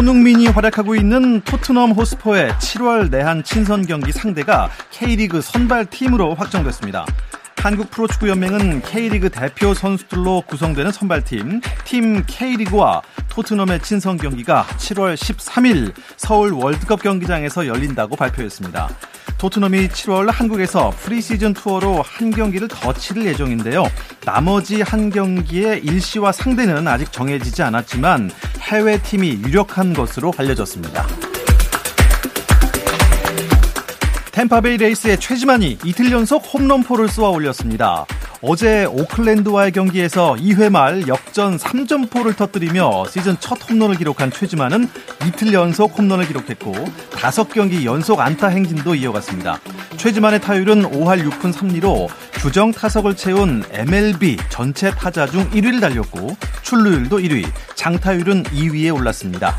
손흥민이 활약하고 있는 토트넘 호스퍼의 7월 내한 친선 경기 상대가 K리그 선발 팀으로 확정됐습니다. 한국 프로축구연맹은 K리그 대표 선수들로 구성되는 선발팀 팀 K리그와 토트넘의 친선 경기가 7월 13일 서울 월드컵 경기장에서 열린다고 발표했습니다. 토트넘이 7월 한국에서 프리시즌 투어로 한 경기를 더 치를 예정인데요. 나머지 한 경기의 일시와 상대는 아직 정해지지 않았지만 해외 팀이 유력한 것으로 알려졌습니다. 템파베이 레이스의 최지만이 이틀 연속 홈런포를 쏘아 올렸습니다. 어제 오클랜드와의 경기에서 2회 말 역전 3점포를 터뜨리며 시즌 첫 홈런을 기록한 최지만은 이틀 연속 홈런을 기록했고 5경기 연속 안타 행진도 이어갔습니다. 최지만의 타율은 5할 6푼 3리로 규정 타석을 채운 MLB 전체 타자 중 1위를 달렸고 출루율도 1위, 장타율은 2위에 올랐습니다.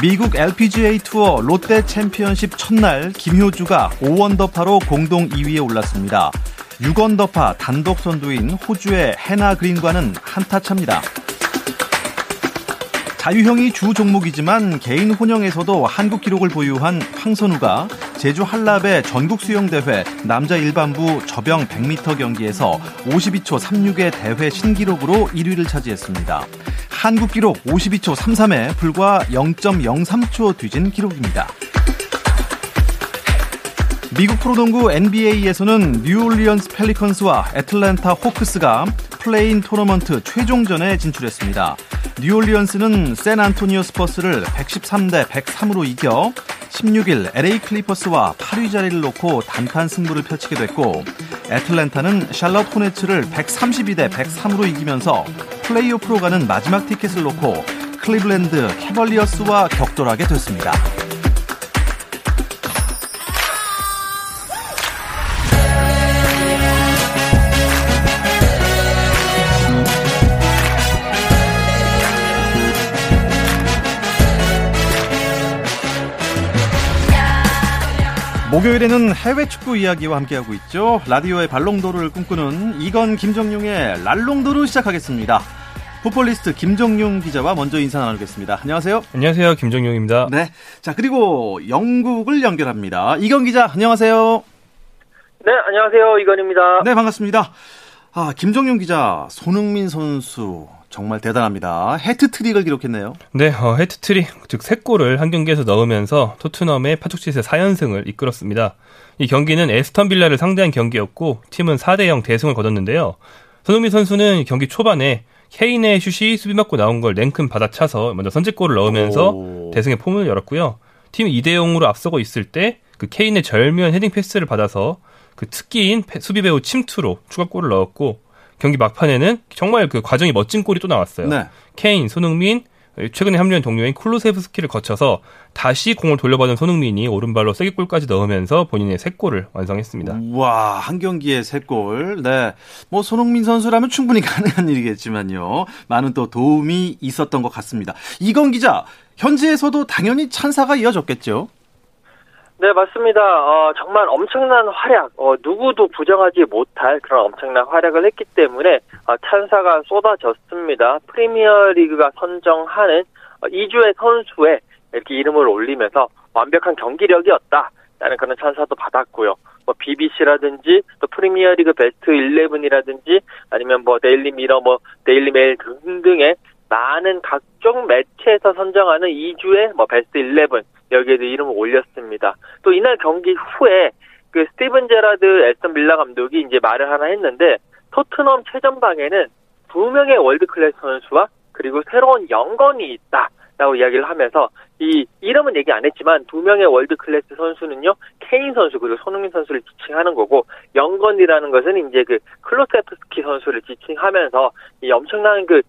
미국 LPGA 투어 롯데 챔피언십 첫날 김효주가 5원더파로 공동 2위에 올랐습니다. 6원더파 단독 선두인 호주의 해나 그린과는 한타 차입니다. 자유형이 주 종목이지만 개인 혼영에서도 한국 기록을 보유한 황선우가 제주 한랍의 전국 수영대회 남자 일반부 저병 100m 경기에서 52초 36의 대회 신기록으로 1위를 차지했습니다. 한국 기록 52초 33에 불과 0.03초 뒤진 기록입니다. 미국 프로농구 NBA에서는 뉴올리언스 펠리컨스와 애틀랜타 호크스가 play-in 토너먼트 최종전에 진출했습니다. 뉴올리언스는 샌안토니오 스퍼스를 113대 103으로 이겨 16일 LA 클리퍼스와 8위 자리를 놓고 단판 승부를 펼치게 됐고 애틀랜타는 샬럿 호네츠를 132대 103으로 이기면서 플레이오프로 가는 마지막 티켓을 놓고 클리블랜드 캐벌리어스와 격돌하게 됐습니다. 목요일에는 해외 축구 이야기와 함께하고 있죠. 라디오의 발롱도르를 꿈꾸는 이건 김정용의 랄롱도르 시작하겠습니다. 풋볼리스트 김정용 기자와 먼저 인사 나누겠습니다. 안녕하세요. 안녕하세요. 김정용입니다. 네. 자, 그리고 영국을 연결합니다. 이건 기자, 안녕하세요. 네, 안녕하세요. 이건입니다. 네, 반갑습니다. 아, 김정용 기자, 손흥민 선수 정말 대단합니다. 해트트릭을 기록했네요. 네, 어, 해트트릭, 즉 3골을 한 경기에서 넣으면서 토트넘의 파축시세 4연승을 이끌었습니다. 이 경기는 에스턴 빌라를 상대한 경기였고 팀은 4대 0 대승을 거뒀는데요. 손흥민 선수는 경기 초반에 케인의 슛이 수비 맞고 나온 걸 냉큼 받아차서 먼저 선제골을 넣으면서 오. 대승의 포문을 열었고요. 팀이 2대 0으로 앞서고 있을 때 그 케인의 절묘한 헤딩 패스를 받아서 그 특기인 수비 배후 침투로 추가골을 넣었고 경기 막판에는 정말 그 과정이 멋진 골이 또 나왔어요. 네. 케인, 손흥민, 최근에 합류한 동료인 쿨루세프스키를 거쳐서 다시 공을 돌려받은 손흥민이 오른발로 세 개 골까지 넣으면서 본인의 세 골을 완성했습니다. 와, 한 경기에 세 골. 네. 뭐 손흥민 선수라면 충분히 가능한 일이겠지만요. 많은 또 도움이 있었던 것 같습니다. 이건 기자, 현지에서도 당연히 찬사가 이어졌겠죠? 네, 맞습니다. 어, 정말 엄청난 활약, 어, 누구도 부정하지 못할 그런 엄청난 활약을 했기 때문에 어, 찬사가 쏟아졌습니다. 프리미어 리그가 선정하는 어, 2주의 선수에 이렇게 이름을 올리면서 완벽한 경기력이었다. 라는 그런 찬사도 받았고요. 뭐 BBC라든지 또 프리미어리그 베스트 11이라든지 아니면 뭐 데일리 미러 뭐 데일리 메일 등등의 많은 각종 매체에서 선정하는 이 주의 뭐 베스트 11 여기에도 이름을 올렸습니다. 또 이날 경기 후에 그 스티븐 제라드 애스턴 빌라 감독이 이제 말을 하나 했는데 토트넘 최전방에는 두 명의 world class 선수와 그리고 새로운 young gun이 있다. 라고 이야기를 하면서 이 이름은 얘기 안 했지만 두 명의 world class 선수는요 케인 선수 그리고 손흥민 선수를 지칭하는 거고 young gun이라는 것은 이제 그 쿨루세프스키 선수를 지칭하면서 이 엄청난 그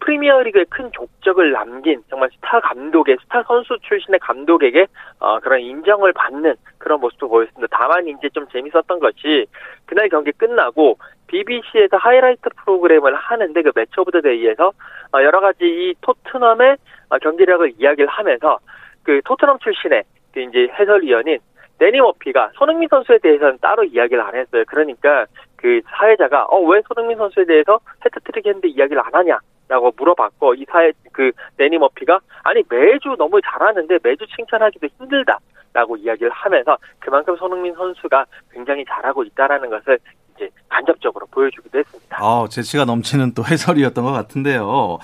프리미어리그에 큰 족적을 남긴 정말 스타 감독의 스타 선수 출신의 감독에게 어, 그런 인정을 받는 그런 모습도 보였습니다. 다만 이제 좀 재밌었던 것이 그날 경기 끝나고 BBC에서 하이라이트 프로그램을 하는데 그 Match of the Day에서 어, 여러 가지 이 토트넘의 어, 경기력을 이야기를 하면서 그 토트넘 출신의 그 이제 해설위원인 데니 머피가 손흥민 선수에 대해서는 따로 이야기를 안 했어요. 그러니까 그 사회자가 어 왜 손흥민 선수에 대해서 헤트트릭 했는데 이야기를 안 하냐? 라고 물어봤고 이 사회 그 데니 머피가 아니 매주 너무 잘하는데 매주 칭찬하기도 힘들다 라고 이야기를 하면서 그만큼 손흥민 선수가 굉장히 잘하고 있다라는 것을 이제 간접적으로 보여주기도 했습니다. 아, 재치가 넘치는 또 해설이었던 것 같은데요.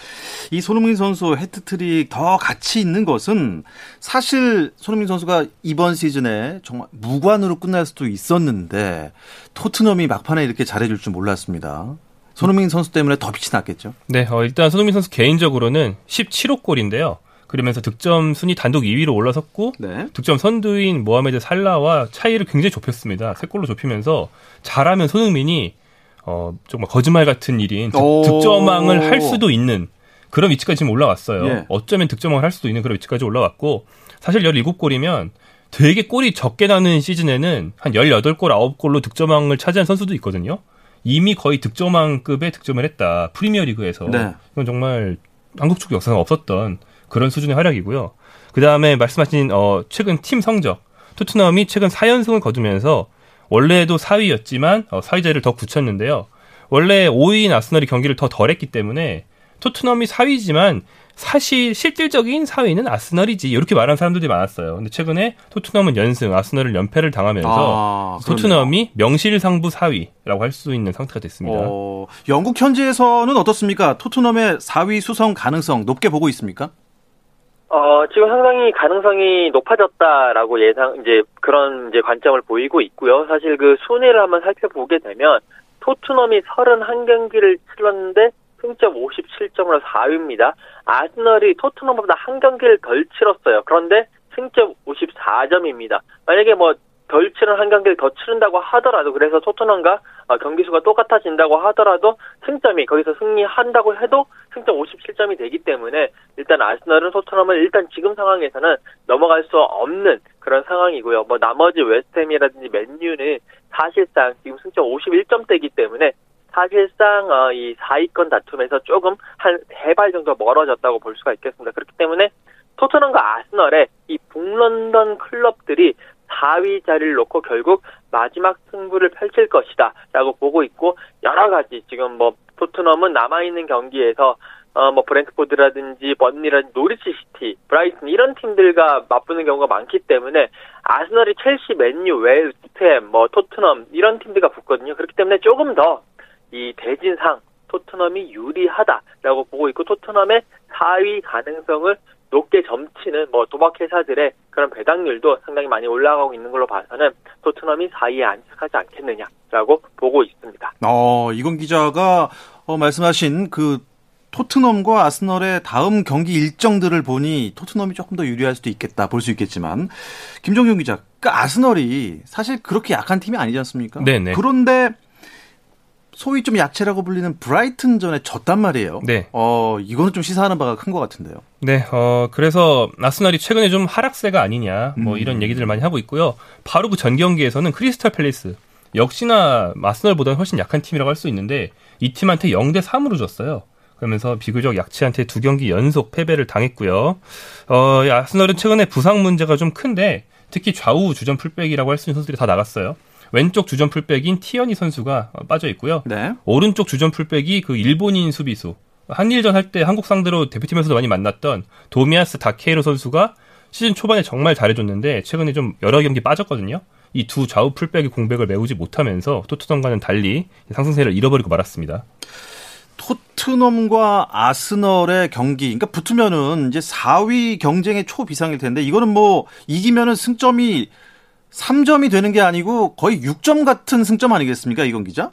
이 손흥민 선수 헤트트릭 더 가치 있는 것은 사실 손흥민 선수가 이번 시즌에 정말 무관으로 끝날 수도 있었는데 토트넘이 막판에 이렇게 잘해줄 줄 몰랐습니다. 손흥민 선수 때문에 더 빛이 났겠죠. 네, 어, 일단 손흥민 선수 개인적으로는 17호 골인데요. 그러면서 득점 순위 단독 2위로 올라섰고 네. 득점 선두인 모하메드 살라와 차이를 굉장히 좁혔습니다. 세 골로 좁히면서 잘하면 손흥민이 어 정말 거짓말 같은 일인 득, 점왕을 할 수도 있는 그런 위치까지 지금 올라왔어요. 예. 어쩌면 득점왕을 할 수도 있는 그런 위치까지 올라왔고 사실 17골이면 되게 골이 적게 나는 시즌에는 한 18골, 9골로 득점왕을 차지한 선수도 있거든요. 이미 거의 득점왕급의 득점을 했다. 프리미어리그에서. 네. 이건 정말 한국 축구 역사상 없었던 그런 수준의 활약이고요. 그 다음에 말씀하신 어, 최근 팀 성적. 토트넘이 최근 4연승을 거두면서 원래도 4위였지만 어, 4위자를 더 굳혔는데요. 원래 5위인 아스널이 경기를 더 덜했기 때문에 토트넘이 4위지만 사실 실질적인 4위는 아스널이지 이렇게 말하는 사람들이 많았어요. 근데 최근에 토트넘은 연승, 아스널을 연패를 당하면서 아, 토트넘이 명실상부 4위라고 할 수 있는 상태가 됐습니다. 어, 영국 현지에서는 어떻습니까? 토트넘의 4위 수성 가능성 높게 보고 있습니까? 어, 지금 상당히 가능성이 높아졌다라고 예상, 이제 그런 이제 관점을 보이고 있고요. 사실 그 순위를 한번 살펴보게 되면 토트넘이 31경기를 치렀는데 승점 57점으로 4위입니다. 아스널이 토트넘보다 한 경기를 덜 치렀어요. 그런데 승점 54점입니다. 만약에 뭐 덜 치른 한 경기를 더 치른다고 하더라도 그래서 토트넘과 어, 경기 수가 똑같아진다고 하더라도 승점이 거기서 승리한다고 해도 승점 57점이 되기 때문에 일단 아스널은 토트넘을 일단 지금 상황에서는 넘어갈 수 없는 그런 상황이고요. 뭐 나머지 웨스트햄이라든지 맨유는 사실상 지금 승점 51점대이기 때문에 사실상 어, 이 4위권 다툼에서 조금 한 세 발 정도 멀어졌다고 볼 수가 있겠습니다. 그렇기 때문에 토트넘과 아스널의 이 북런던 클럽들이 4위 자리를 놓고 결국 마지막 승부를 펼칠 것이다 라고 보고 있고 여러 가지 지금 뭐 토트넘은 남아 있는 경기에서 어, 뭐, 브랜트포드라든지, 번리라든지, 노리치 시티, 브라이튼, 이런 팀들과 맞붙는 경우가 많기 때문에, 아스널이 첼시, 맨유, 웨스트햄, 뭐, 토트넘, 이런 팀들과 붙거든요. 그렇기 때문에 조금 더 이 대진상 토트넘이 유리하다라고 보고 있고 토트넘의 4위 가능성을 높게 점치는 뭐 도박 회사들의 그런 배당률도 상당히 많이 올라가고 있는 걸로 봐서는 토트넘이 4위에 안착하지 않겠느냐라고 보고 있습니다. 어, 이건 기자가 어, 말씀하신 그 토트넘과 아스널의 다음 경기 일정들을 보니 토트넘이 조금 더 유리할 수도 있겠다 볼 수 있겠지만 김정용 기자, 그 아스널이 사실 그렇게 약한 팀이 아니지 않습니까? 네네. 그런데 소위 좀 약체라고 불리는 브라이튼전에 졌단 말이에요. 네. 어, 이거는 좀 시사하는 바가 큰 것 같은데요. 네, 어, 그래서 아스날이 최근에 좀 하락세가 아니냐, 뭐 음. 이런 얘기들을 많이 하고 있고요. 바로 그 전 경기에서는 크리스탈 팰리스, 역시나 아스날보다는 훨씬 약한 팀이라고 할 수 있는데 이 팀한테 0대 3으로 졌어요. 그러면서 비교적 약체한테 두 경기 연속 패배를 당했고요. 어, 아스널은 최근에 부상 문제가 좀 큰데 특히 좌우 주전 풀백이라고 할 수 있는 선수들이 다 나갔어요. 왼쪽 주전 풀백인 티어니 선수가 빠져 있고요. 네. 오른쪽 주전 풀백이 그 일본인 수비수 한일전 할 때 한국 상대로 대표팀에서도 많이 만났던 도미아스 다케이로 선수가 시즌 초반에 정말 잘해줬는데 최근에 좀 여러 경기 빠졌거든요. 이 두 좌우 풀백의 공백을 메우지 못하면서 토트넘과는 달리 상승세를 잃어버리고 말았습니다. 토트넘과 아스널의 경기, 그러니까 붙으면은 이제 4위 경쟁의 초비상일 텐데 이거는 뭐 이기면은 승점이 3점이 되는 게 아니고 거의 6점 같은 승점 아니겠습니까, 이건 기자?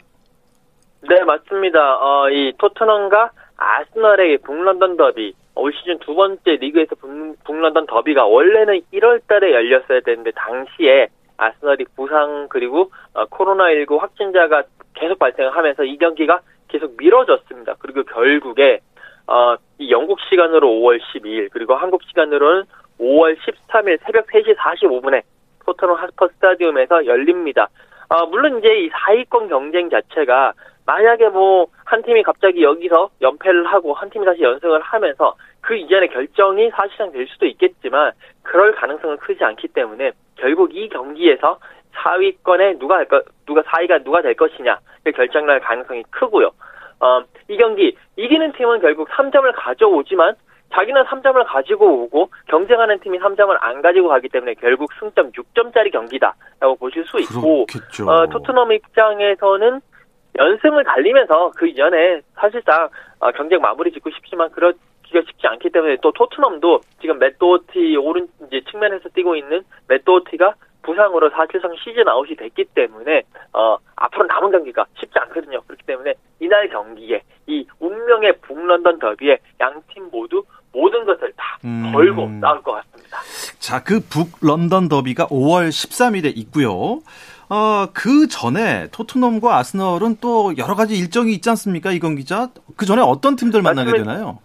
네, 맞습니다. 어, 이 토트넘과 아스널의 북런던 더비, 올 시즌 두 번째 리그에서 북 런던 더비가 원래는 1월 달에 열렸어야 되는데 당시에 아스널이 부상 그리고 어, 코로나19 확진자가 계속 발생하면서 이 경기가 계속 미뤄졌습니다. 그리고 결국에 어, 이 영국 시간으로 5월 12일 그리고 한국 시간으로는 5월 13일 새벽 3시 45분에 토트넘 하스퍼 스타디움에서 열립니다. 어, 물론 이제 이 4위권 경쟁 자체가 만약에 뭐 한 팀이 갑자기 여기서 연패를 하고 한 팀이 다시 연승을 하면서 그 이전의 결정이 사실상 될 수도 있겠지만 그럴 가능성은 크지 않기 때문에 결국 이 경기에서 4위권에 누가 할 거, 누가 4위가 누가 될 것이냐 결정날 가능성이 크고요. 어, 이 경기 이기는 팀은 결국 3점을 가져오지만 자기는 3점을 가지고 오고 경쟁하는 팀이 3점을 안 가지고 가기 때문에 결국 승점 6점짜리 경기다라고 보실 수 있고 어, 토트넘 입장에서는 연승을 달리면서 그 이전에 사실상 어, 경쟁 마무리 짓고 싶지만 그렇기가 쉽지 않기 때문에 또 토트넘도 지금 맷도티 오른 이제 측면에서 뛰고 있는 맷도티가 부상으로 사실상 시즌 아웃이 됐기 때문에 어 앞으로 남은 경기가 쉽지 않거든요. 그렇기 때문에 이날 경기에 이 운명의 북런던 더비에 양 팀 모두 모든 것을 다 음. 걸고 싸울 것 같습니다. 자, 그 북런던 더비가 5월 13일에 있고요. 어, 그 전에 토트넘과 아스널은 또 여러 가지 일정이 있지 않습니까? 이건 기자. 그 전에 어떤 팀들 만나게 되나요?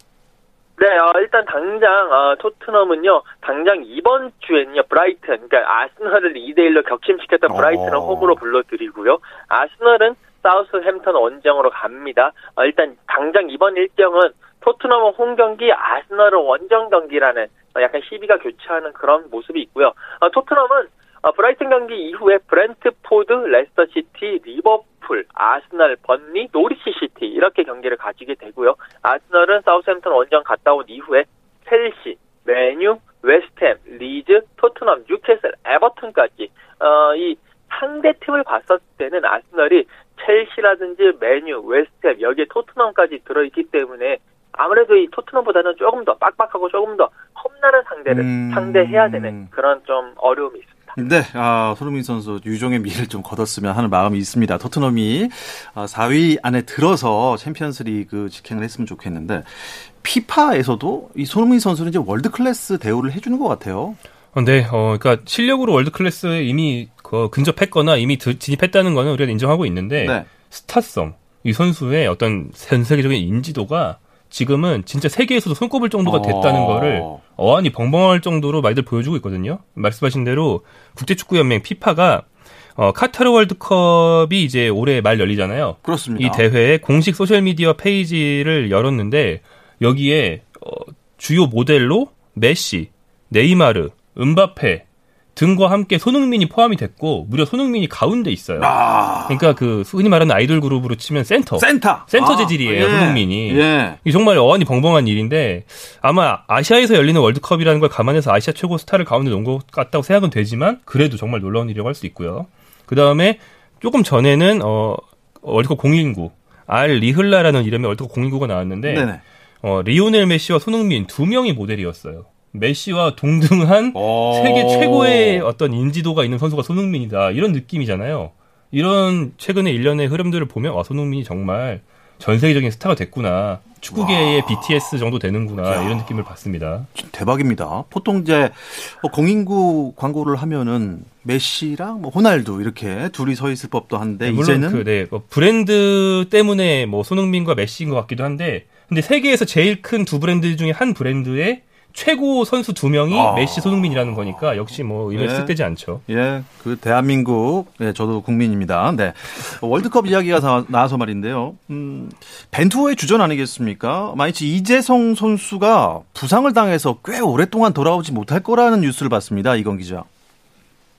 네, 어, 일단 당장 어, 토트넘은요. 당장 이번 주에는요. 브라이튼, 그러니까 아스널을 2대 1로 격침시켰던 브라이튼을 어. 홈으로 불러들이고요. 아스널은 사우스 햄턴 원정으로 갑니다. 어, 일단 당장 이번 일정은 토트넘은 홈 경기, 아스널은 원정 경기라는 어, 약간 희비가 교차하는 그런 모습이 있고요. 어, 토트넘은 어, 브라이튼 경기 이후에 브렌트포드, 레스터시티, 리버풀, 아스널, 번리, 노리치 시티 이렇게 경기를 가지게 되고요. 아스널은 사우스햄튼 원정 갔다 온 이후에 첼시, 맨유, 웨스트햄, 리즈, 토트넘, 뉴캐슬, 에버튼까지 어, 이 상대 팀을 봤을 때는 아스널이 첼시라든지 맨유, 웨스트햄 여기에 토트넘까지 들어있기 때문에 아무래도 이 토트넘보다는 조금 더 빡빡하고 조금 더 험난한 상대를 음... 상대해야 되는 그런 좀 어려움이 있습니다. 네, 아, 손흥민 선수 유종의 미를 좀 거뒀으면 하는 마음이 있습니다. 토트넘이 4위 아, 안에 들어서 챔피언스 리그 직행을 했으면 좋겠는데 피파에서도 이 손흥민 선수는 이제 월드 클래스 대우를 해주는 것 같아요. 어, 네, 어, 그러니까 실력으로 월드 클래스에 이미 그 근접했거나 이미 진입했다는 거는 우리가 인정하고 있는데 네. 스타성, 이 선수의 어떤 전 세계적인 인지도가 지금은 진짜 세계에서도 손꼽을 정도가 됐다는 어. 거를 어안이 벙벙할 정도로 많이들 보여주고 있거든요. 말씀하신 대로 국제축구연맹 피파가 어, 카타르 월드컵이 이제 올해 말 열리잖아요. 그렇습니다. 이 대회에 공식 소셜미디어 페이지를 열었는데 여기에 어, 주요 모델로 메시, 네이마르, 음바페, 등과 함께 손흥민이 포함이 됐고 무려 손흥민이 가운데 있어요. 아. 그러니까 그 흔히 말하는 아이돌 그룹으로 치면 센터. 센터. 센터 아. 재질이에요, 예. 손흥민이. 예. 이 정말 어안이 벙벙한 일인데 아마 아시아에서 열리는 월드컵이라는 걸 감안해서 아시아 최고 스타를 가운데 놓은 것 같다고 생각은 되지만 그래도 정말 놀라운 일이라고 할 수 있고요. 그 다음에 조금 전에는 어 월드컵 019 알 리흘라라는 이름의 월드컵 공인구가 나왔는데 네네. 어 리오넬 메시와 손흥민 두 명이 모델이었어요. 메시와 동등한 어. 세계 최고의 어떤 인지도가 있는 선수가 손흥민이다. 이런 느낌이잖아요. 이런 최근의 일련의 흐름들을 보면 와 손흥민이 정말 전 세계적인 스타가 됐구나. 축구계의 와. BTS 정도 되는구나. 야. 이런 느낌을 받습니다. 대박입니다. 보통 이제 뭐 공인구 광고를 하면은 메시랑 뭐 호날두 이렇게 둘이 서 있을 법도 한데 네, 이제는 그, 네, 뭐 브랜드 때문에 뭐 손흥민과 메시인 것 같기도 한데 근데 세계에서 제일 큰 두 브랜드 중에 한 브랜드의 최고 선수 두 명이 아. 메시, 손흥민이라는 거니까 역시 뭐 이런 예. 쓸데지 않죠. 예, 그 대한민국, 예, 저도 국민입니다. 네, 월드컵 이야기가 나와서 말인데요. 음, 벤투호의 주전 아니겠습니까? 마이치 이재성 선수가 부상을 당해서 꽤 오랫동안 돌아오지 못할 거라는 뉴스를 봤습니다. 이건 기자.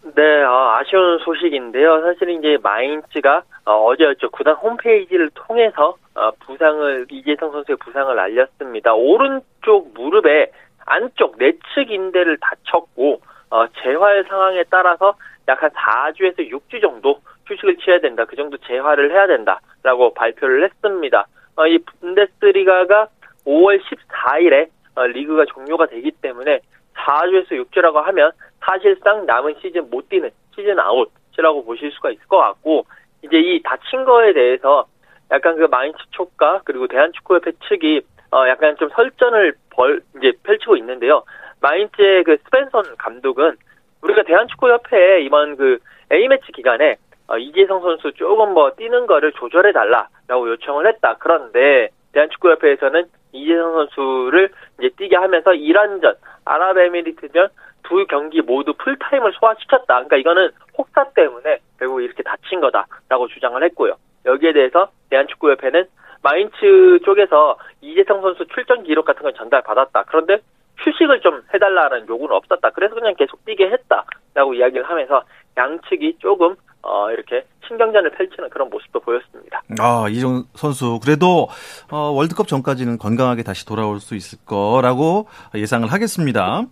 네, 어, 아쉬운 소식인데요. 사실 이제 마인츠가 어, 제였죠 구단 홈페이지를 통해서 어, 부상을 이재성 선수의 부상을 알렸습니다. 오른쪽 무릎에 안쪽 내측 인대를 다쳤고 어, 재활 상황에 따라서 약 한 4주에서 6주 정도 휴식을 취해야 된다. 그 정도 재활을 해야 된다라고 발표를 했습니다. 어, 이 분데스리가가 5월 14일에 어, 리그가 종료가 되기 때문에 4주에서 6주라고 하면 사실상 남은 시즌 못 뛰는 시즌 아웃이라고 보실 수가 있을 것 같고 이제 이 다친 거에 대해서 약간 그 마인츠 측과 그리고 대한축구협회 측이 어, 약간 좀 설전을 벌, 이제 펼치고 있는데요. 마인츠의 그 스펜선 감독은 우리가 대한축구협회에 이번 그 A매치 기간에 어, 이재성 선수 조금 뭐 뛰는 거를 조절해 달라라고 요청을 했다. 그런데 대한축구협회에서는 이재성 선수를 이제 뛰게 하면서 이란전, 아랍에미리트전 두 경기 모두 풀타임을 소화시켰다. 그러니까 이거는 혹사 때문에 결국 이렇게 다친 거다라고 주장을 했고요. 여기에 대해서 대한축구협회는 마인츠 쪽에서 이재성 선수 출전 기록 같은 걸 전달받았다. 그런데 휴식을 좀 해달라는 요구는 없었다. 그래서 그냥 계속 뛰게 했다라고 이야기를 하면서 양측이 조금 어, 이렇게 신경전을 펼치는 그런 모습도 보였습니다. 아, 이정 선수. 그래도, 어, 월드컵 전까지는 건강하게 다시 돌아올 수 있을 거라고 예상을 하겠습니다.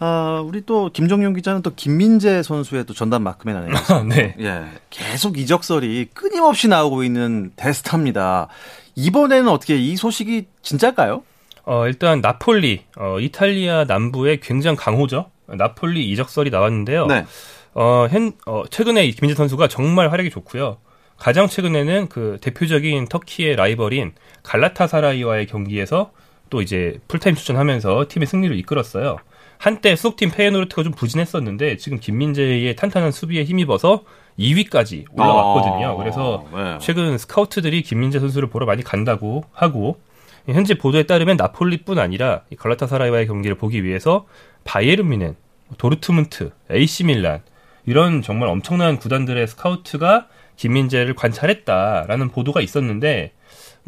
아, 우리 또 김정용 기자는 또 김민재 선수의 또 전담 마크맨 아니겠습니까? 네. 예. 계속 이적설이 끊임없이 나오고 있는 데스타입니다. 이번에는 어떻게 이 소식이 진짜일까요? 어, 일단 나폴리, 어, 이탈리아 남부의 굉장히 강호죠. 나폴리 이적설이 나왔는데요. 네. 어, 현, 어, 최근에 김민재 선수가 정말 활약이 좋고요. 가장 최근에는 그 대표적인 터키의 라이벌인 갈라타사라이와의 경기에서 또 이제 풀타임 출전하면서 팀의 승리를 이끌었어요. 한때 소속팀 페네르바체가 좀 부진했었는데 지금 김민재의 탄탄한 수비에 힘입어서 2위까지 올라왔거든요. 아, 그래서 네. 최근 스카우트들이 김민재 선수를 보러 많이 간다고 하고 현재 보도에 따르면 나폴리뿐 아니라 갈라타사라이와의 경기를 보기 위해서 바이에른 미넨, 도르트문트, AC 밀란 이런 정말 엄청난 구단들의 스카우트가 김민재를 관찰했다라는 보도가 있었는데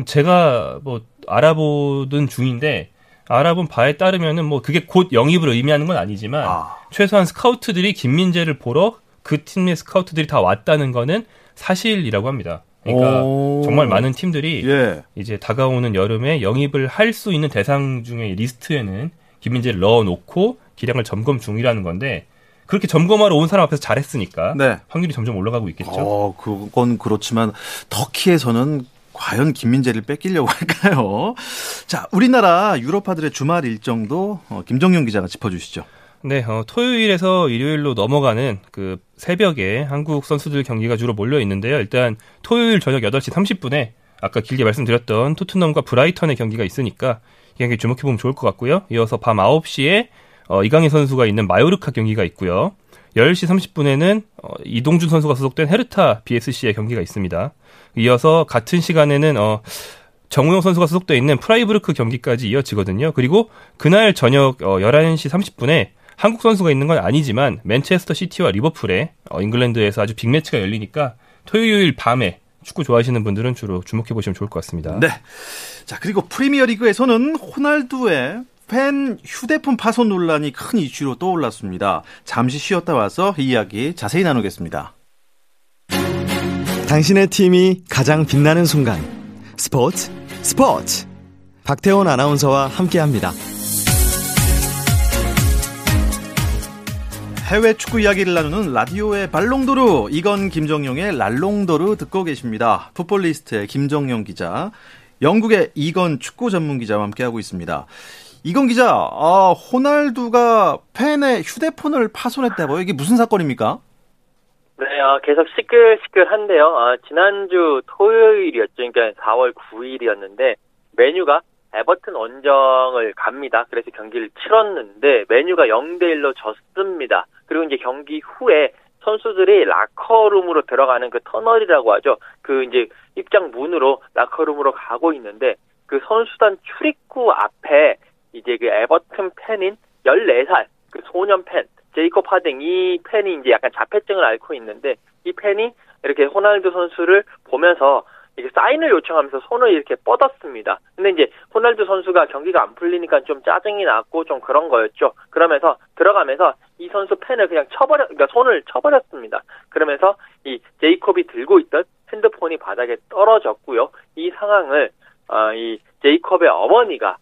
제가 뭐 알아보던 중인데 알아본 바에 따르면은 뭐 그게 곧 영입을 의미하는 건 아니지만 아. 최소한 스카우트들이 김민재를 보러 그 팀의 스카우트들이 다 왔다는 거는 사실이라고 합니다. 그러니까 오. 정말 많은 팀들이 예. 이제 다가오는 여름에 영입을 할 수 있는 대상 중에 리스트에는 김민재를 넣어놓고 기량을 점검 중이라는 건데 그렇게 점검하러 온 사람 앞에서 잘했으니까 네. 확률이 점점 올라가고 있겠죠. 어, 그건 그렇지만 터키에서는 과연 김민재를 뺏기려고 할까요? 자, 우리나라 유럽파들의 주말 일정도 어, 김정용 기자가 짚어주시죠. 네, 어, 토요일에서 일요일로 넘어가는 그 새벽에 한국 선수들 경기가 주로 몰려 있는데요. 일단 토요일 저녁 8시 30분에 아까 길게 말씀드렸던 토트넘과 브라이턴의 경기가 있으니까 이 경기 주목해 보면 좋을 것 같고요. 이어서 밤 9시에 어, 이강인 선수가 있는 마요르카 경기가 있고요. 10시 30분에는 어, 이동준 선수가 소속된 헤르타 BSC의 경기가 있습니다. 이어서 같은 시간에는 어, 정우영 선수가 소속돼 있는 프라이부르크 경기까지 이어지거든요. 그리고 그날 저녁 어, 11시 30분에 한국 선수가 있는 건 아니지만 맨체스터 시티와 리버풀에 어, 잉글랜드에서 아주 빅매치가 열리니까 토요일 밤에 축구 좋아하시는 분들은 주로 주목해 보시면 좋을 것 같습니다. 네. 자, 그리고 프리미어 리그에서는 호날두의 팬 휴대폰 파손 논란이 큰 이슈로 떠올랐습니다. 잠시 쉬었다 와서 이 이야기 자세히 나누겠습니다. 당신의 팀이 가장 빛나는 순간. 스포츠, 스포츠. 박태원 아나운서와 함께 합니다. 해외 축구 이야기를 나누는 라디오의 발롱도르 이건 김정용의 랄롱도르 듣고 계십니다. 풋볼리스트의 김정용 기자, 영국의 이건 축구 전문 기자와 함께하고 있습니다. 이건 기자, 아, 호날두가 팬의 휴대폰을 파손했다고요? 이게 무슨 사건입니까? 네, 어, 계속 시끌시끌한데요. 어, 지난주 토요일이었죠. 그러니까 4월 9일이었는데 메뉴가 에버튼 원정을 갑니다. 그래서 경기를 치렀는데 메뉴가 0대 1로 졌습니다. 그리고 이제 경기 후에 선수들이 라커룸으로 들어가는 그 터널이라고 하죠. 그 이제 입장 문으로 라커룸으로 가고 있는데 그 선수단 출입구 앞에 이제 그 에버튼 팬인 14살 그 소년 팬 제이콥 하딩 이 팬이 이제 약간 자폐증을 앓고 있는데 이 팬이 이렇게 호날두 선수를 보면서 이렇게 사인을 요청하면서 손을 이렇게 뻗었습니다. 근데 이제 호날두 선수가 경기가 안 풀리니까 좀 짜증이 났고 좀 그런 거였죠. 그러면서 들어가면서 이 선수 팬을 그냥 쳐버려, 그러니까 손을 쳐버렸습니다. 그러면서 이 제이콥이 들고 있던 핸드폰이 바닥에 떨어졌고요. 이 상황을 어, 이 제이콥의 어머니가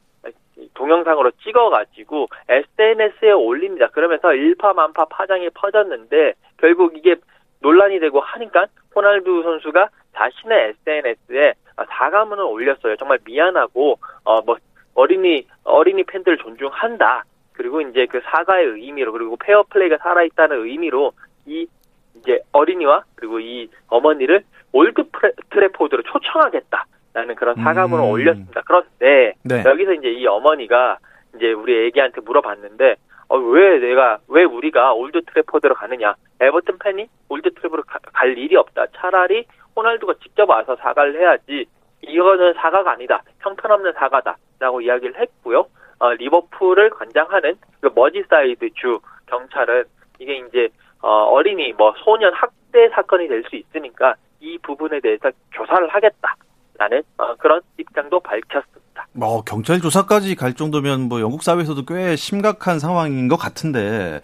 동영상으로 찍어가지고 SNS에 올립니다. 그러면서 일파만파 파장이 퍼졌는데 결국 이게 논란이 되고 하니까 호날두 선수가 자신의 SNS에 사과문을 올렸어요. 정말 미안하고 어 뭐 어린이 어린이 팬들 존중한다. 그리고 이제 그 사과의 의미로 그리고 페어 플레이가 살아있다는 의미로 이 이제 어린이와 그리고 이 어머니를 올드 트래포드로 초청하겠다. 라는 그런 사과문을 음. 올렸습니다. 그런데 네. 여기서 이제 이 어머니가 이제 우리 애기한테 물어봤는데 어, 왜 내가 왜 우리가 올드 트래포드로 가느냐? 에버튼 팬이 올드 트래포드로 가- 갈 일이 없다. 차라리 호날두가 직접 와서 사과를 해야지. 이거는 사과가 아니다. 형편없는 사과다라고 이야기를 했고요. 어, 리버풀을 관장하는 그 머지사이드 주 경찰은 이게 이제 어, 어린이 뭐 소년 학대 사건이 될 수 있으니까 이 부분에 대해서 조사를 하겠다라는 어, 그런 입장도 밝혔습니다. 뭐 경찰 조사까지 갈 정도면 뭐 영국 사회에서도 꽤 심각한 상황인 것 같은데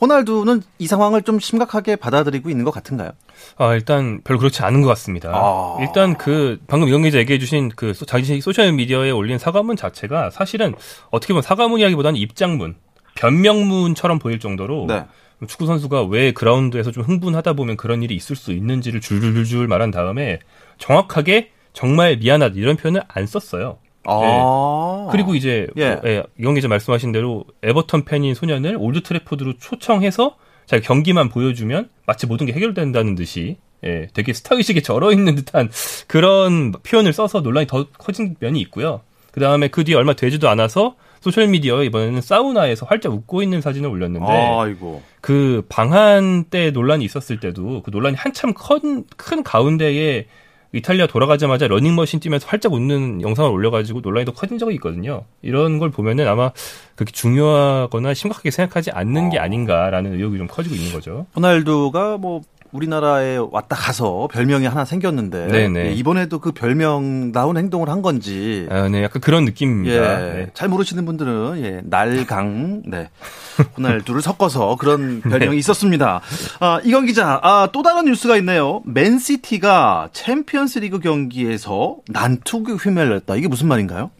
호날두는 이 상황을 좀 심각하게 받아들이고 있는 것 같은가요? 아, 일단 별로 그렇지 않은 것 같습니다. 아. 일단 그 방금 이건 기자 얘기해 주신 그 소- 자기 소셜 미디어에 올린 사과문 자체가 사실은 어떻게 보면 사과문이라기보다는 입장문, 변명문처럼 보일 정도로 네. 축구 선수가 왜 그라운드에서 좀 흥분하다 보면 그런 일이 있을 수 있는지를 줄줄줄 말한 다음에 정확하게 정말 미안하다 이런 표현을 안 썼어요. 아. 그리고 이제 예. 뭐, 예, 이건 기자 말씀하신 대로 에버턴 팬인 소년을 올드 트래포드로 초청해서 자기 경기만 보여주면 마치 모든 게 해결된다는 듯이 예, 되게 스타 의식에 절어 있는 듯한 그런 표현을 써서 논란이 더 커진 면이 있고요. 그 다음에 그 뒤에 얼마 되지도 않아서 소셜 미디어에 이번에는 사우나에서 활짝 웃고 있는 사진을 올렸는데 아이고. 그 방한 때 논란이 있었을 때도 그 논란이 한참 큰, 큰 가운데에 이탈리아 돌아가자마자 러닝머신 뛰면서 활짝 웃는 영상을 올려가지고 논란이 더 커진 적이 있거든요. 이런 걸 보면은 아마 그렇게 중요하거나 심각하게 생각하지 않는 게 아닌가라는 의혹이 좀 커지고 있는 거죠. 호날두가 뭐 우리나라에 왔다 가서 별명이 하나 생겼는데 네네. 예, 이번에도 그 별명다운 행동을 한 건지 아, 네, 약간 그런 예, 느낌입니다. 네. 잘 모르시는 분들은 예, 날강, 네, 호날두를 섞어서 그런 별명이 네. 있었습니다. 아, 이건 기자, 아, 또 다른 뉴스가 있네요. 맨시티가 챔피언스리그 경기에서 난투극 휘말렸다. 이게 무슨 말인가요?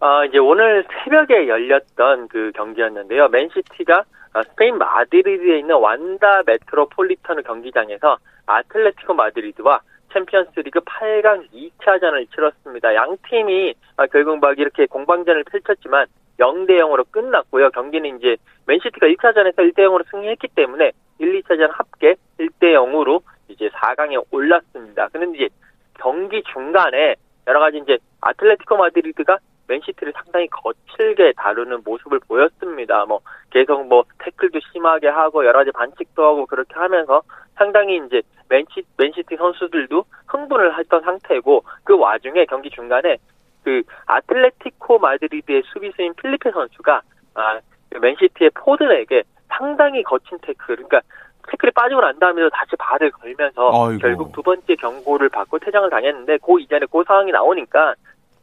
아, 이제 오늘 새벽에 열렸던 그 경기였는데요. 맨시티가 아, 스페인 마드리드에 있는 완다 메트로폴리타노 경기장에서 아틀레티코 마드리드와 챔피언스리그 8강 2차전을 치렀습니다. 양 팀이 아, 결국 막 이렇게 공방전을 펼쳤지만 0대 0으로 끝났고요. 경기는 이제 맨시티가 1차전에서 1대 0으로 승리했기 때문에 1, 2차전 합계 1대 0으로 이제 4강에 올랐습니다. 그런데 이제 경기 중간에 여러 가지 이제 아틀레티코 마드리드가 맨시티를 상당히 거칠게 다루는 모습을 보였습니다. 뭐 계속 뭐 태클도 심하게 하고 여러 가지 반칙도 하고 그렇게 하면서 상당히 이제 맨시, 맨시티 선수들도 흥분을 했던 상태고 그 와중에 경기 중간에 그 아틀레티코 마드리드의 수비수인 필리페 선수가 아, 그 맨시티의 포든에게 상당히 거친 태클 그러니까 태클이 빠지고 난 다음에도 다시 발을 걸면서 아이고. 결국 두 번째 경고를 받고 퇴장을 당했는데 그 이전에 그 상황이 나오니까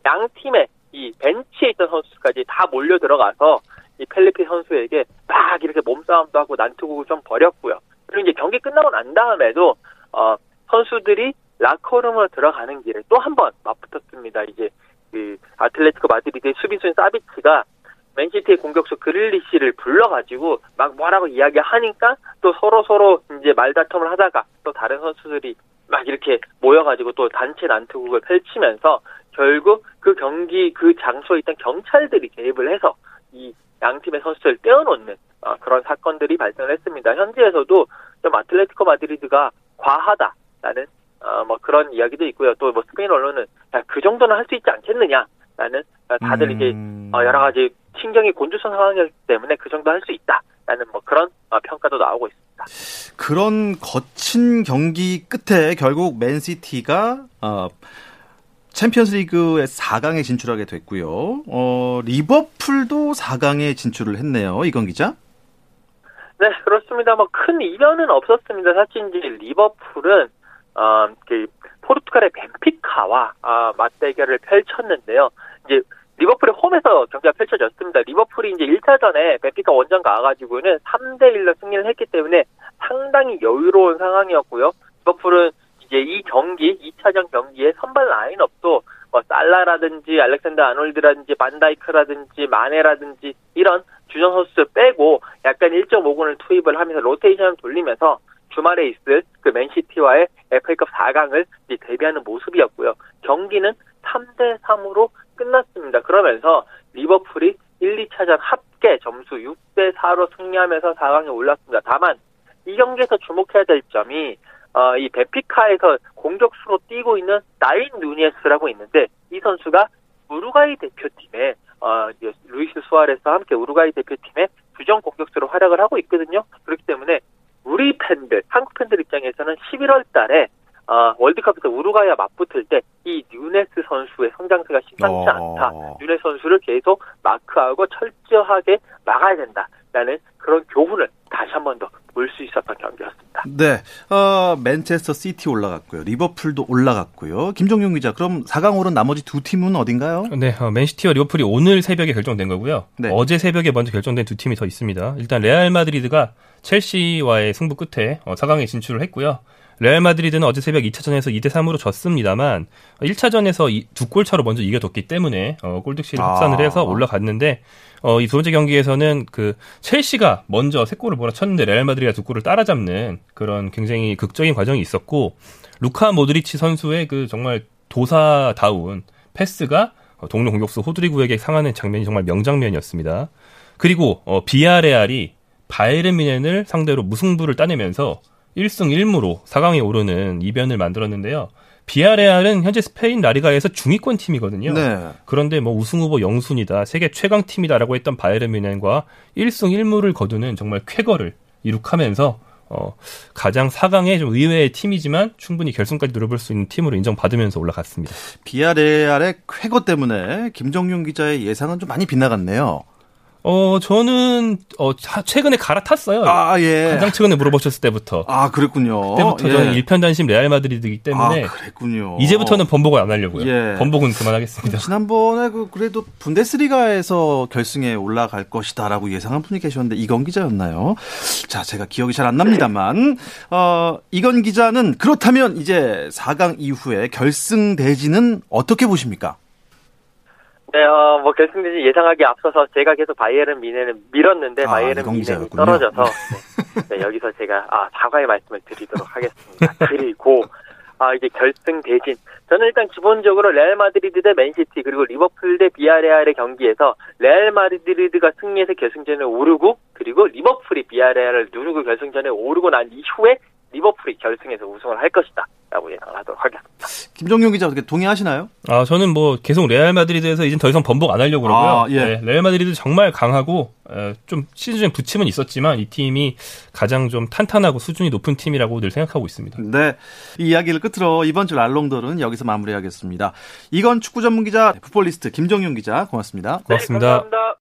양 팀의 이 벤치에 있던 선수까지 다 몰려 들어가서 이 펠리피 선수에게 막 이렇게 몸싸움도 하고 난투극을 좀 벌였고요. 그리고 이제 경기 끝나고 난 다음에도 어 선수들이 라커룸으로 들어가는 길에 또 한 번 맞붙었습니다. 이제 그 아틀레티코 마드리드의 수비수인 사비치가 맨시티의 공격수 그릴리시를 불러가지고 막 뭐라고 이야기하니까 또 서로 서로 이제 말다툼을 하다가 또 다른 선수들이 막 이렇게 모여가지고 또 단체 난투극을 펼치면서 결국 그 경기 그 장소에 있던 경찰들이 개입을 해서 이 양팀의 선수를 떼어놓는 어, 그런 사건들이 발생을 했습니다. 현지에서도 좀 아틀레티코 마드리드가 과하다라는 어, 뭐 그런 이야기도 있고요. 또 뭐 스페인 언론은 야, 그 정도는 할 수 있지 않겠느냐라는 어, 다들 이제 음. 어, 여러 가지 신경이 곤두선 상황이기 때문에 그 정도 할 수 있다라는 뭐 그런 어, 평가도 나오고 있습니다. 그런 거친 경기 끝에 결국 맨시티가 어, 챔피언스리그의 4강에 진출하게 됐고요. 어, 리버풀도 4강에 진출을 했네요. 이건 기자. 네, 그렇습니다. 뭐 큰 이변은 없었습니다. 사실 이제 리버풀은 어, 그 포르투갈의 벤피카와 아, 맞대결을 펼쳤는데요. 이제 리버풀의 홈에서 경기가 펼쳐졌습니다. 리버풀이 이제 1차전에 벤피카 원정 가가지고는 3대 1로 승리를 했기 때문에 상당히 여유로운 상황이었고요. 리버풀은 이제 이 경기, 2차전 경기에 선발 라인업도 뭐 살라라든지 알렉산더 아놀드라든지 반다이크라든지 마네라든지 이런 주전 선수들 빼고 약간 1.5군을 투입을 하면서 로테이션을 돌리면서 주말에 있을 그 맨시티와의 FA컵 4강을 이제 대비하는 모습이었고요. 경기는 3대 3으로 끝났습니다. 그러면서 리버풀이 1, 2차전 합계 점수 6대 4로 승리하면서 4강에 올랐습니다. 다만 이 경기에서 주목해야 될 점이 어, 이 베피카에서 공격수로 뛰고 있는 나인 누니에스라고 있는데 이 선수가 우루과이 대표팀에 어, 루이스 수아레스와 함께 우루과이 대표팀의 주전 공격수로 활약을 하고 있거든요. 그렇기 때문에 우리 팬들, 한국 팬들 입장에서는 11월 달에 어, 월드컵에서 우루과이와 맞붙을 때 이 뉴네스 선수의 성장세가 심상치 어. 않다. 뉴네스 선수를 계속 마크하고 철저하게 막아야 된다라는 그런 교훈을 다시 한번더 볼수 있었던 경기였습니다. 네, 어, 맨체스터 시티 올라갔고요. 리버풀도 올라갔고요. 김정용 기자, 그럼 4강 오른 나머지 두 팀은 어딘가요? 네, 어, 맨시티와 리버풀이 오늘 새벽에 결정된 거고요. 네. 어제 새벽에 먼저 결정된 두 팀이 더 있습니다. 일단 레알 마드리드가 첼시와의 승부 끝에 어, 4강에 진출을 했고요. 레알 마드리드는 어제 새벽 2차전에서 2대 3으로 졌습니다만 1차전에서 두 골 차로 먼저 이겨뒀기 때문에 어, 골득실을 아. 합산을 해서 올라갔는데 어, 이 두 번째 경기에서는 그 첼시가 먼저 세 골을 몰아쳤는데 레알 마드리드가 두 골을 따라잡는 그런 굉장히 극적인 과정이 있었고 루카 모드리치 선수의 그 정말 도사다운 패스가 어, 동료 공격수 호드리구에게 상하는 장면이 정말 명장면이었습니다. 그리고 어, 비아레알이 바이에른 미넨을 상대로 무승부를 따내면서 1승 1무로 4강에 오르는 이변을 만들었는데요. 비아레알은 현재 스페인 라리가에서 중위권 팀이거든요. 네. 그런데 뭐 우승 후보 영순이다, 세계 최강 팀이다라고 했던 바이에른 미넨과 1승 1무를 거두는 정말 쾌거를 이룩하면서 어, 가장 4강의 좀 의외의 팀이지만 충분히 결승까지 노려볼 수 있는 팀으로 인정받으면서 올라갔습니다. 비아레알의 쾌거 때문에 김정용 기자의 예상은 좀 많이 빗나갔네요. 어, 저는 어, 차- 최근에 갈아탔어요. 아, 예. 가장 최근에 물어보셨을 때부터. 아, 그랬군요. 그때부터 예. 저는 일편단심 레알 마드리드이기 때문에 아, 그랬군요. 이제부터는 번복을 안 하려고요. 예. 번복은 그만하겠습니다. 지난번에 그 그래도 분데스리가에서 결승에 올라갈 것이다라고 예상한 분이 계셨는데 이건 기자였나요? 자, 제가 기억이 잘 안 납니다만 어, 이건 기자는 그렇다면 이제 4강 이후에 결승 대진은 어떻게 보십니까? 네, 어, 뭐 결승전이 예상하기 앞서서 제가 계속 바이에른 뮌헨을 밀었는데 아, 바이에른 이건 뮌헨이 기자였군요. 떨어져서 네, 네, 여기서 제가 아, 사과의 말씀을 드리도록 하겠습니다. 그리고 아, 이제 결승 대진. 저는 일단 기본적으로 레알 마드리드 대 맨시티 그리고 리버풀 대 비아레알의 경기에서 레알 마드리드가 승리해서 결승전에 오르고 그리고 리버풀이 비아레알을 누르고 결승전에 오르고 난 이후에 리버풀이 결승에서 우승을 할 것이다. 라고 예상을 하도록 하겠습니다. 김정용 기자 어떻게 동의하시나요? 아, 저는 뭐 계속 레알 마드리드에서 이젠 더 이상 번복 안 하려고 그러고요. 아, 예. 네, 레알 마드리드 정말 강하고 에, 좀 시즌에 부침은 있었지만 이 팀이 가장 좀 탄탄하고 수준이 높은 팀이라고 늘 생각하고 있습니다. 네. 이 이야기를 끝으로 이번 주 랄롱돌은 여기서 마무리하겠습니다. 이건 축구 전문 기자, 풋볼리스트 김정용 기자 고맙습니다. 고맙습니다. 네, 감사합니다.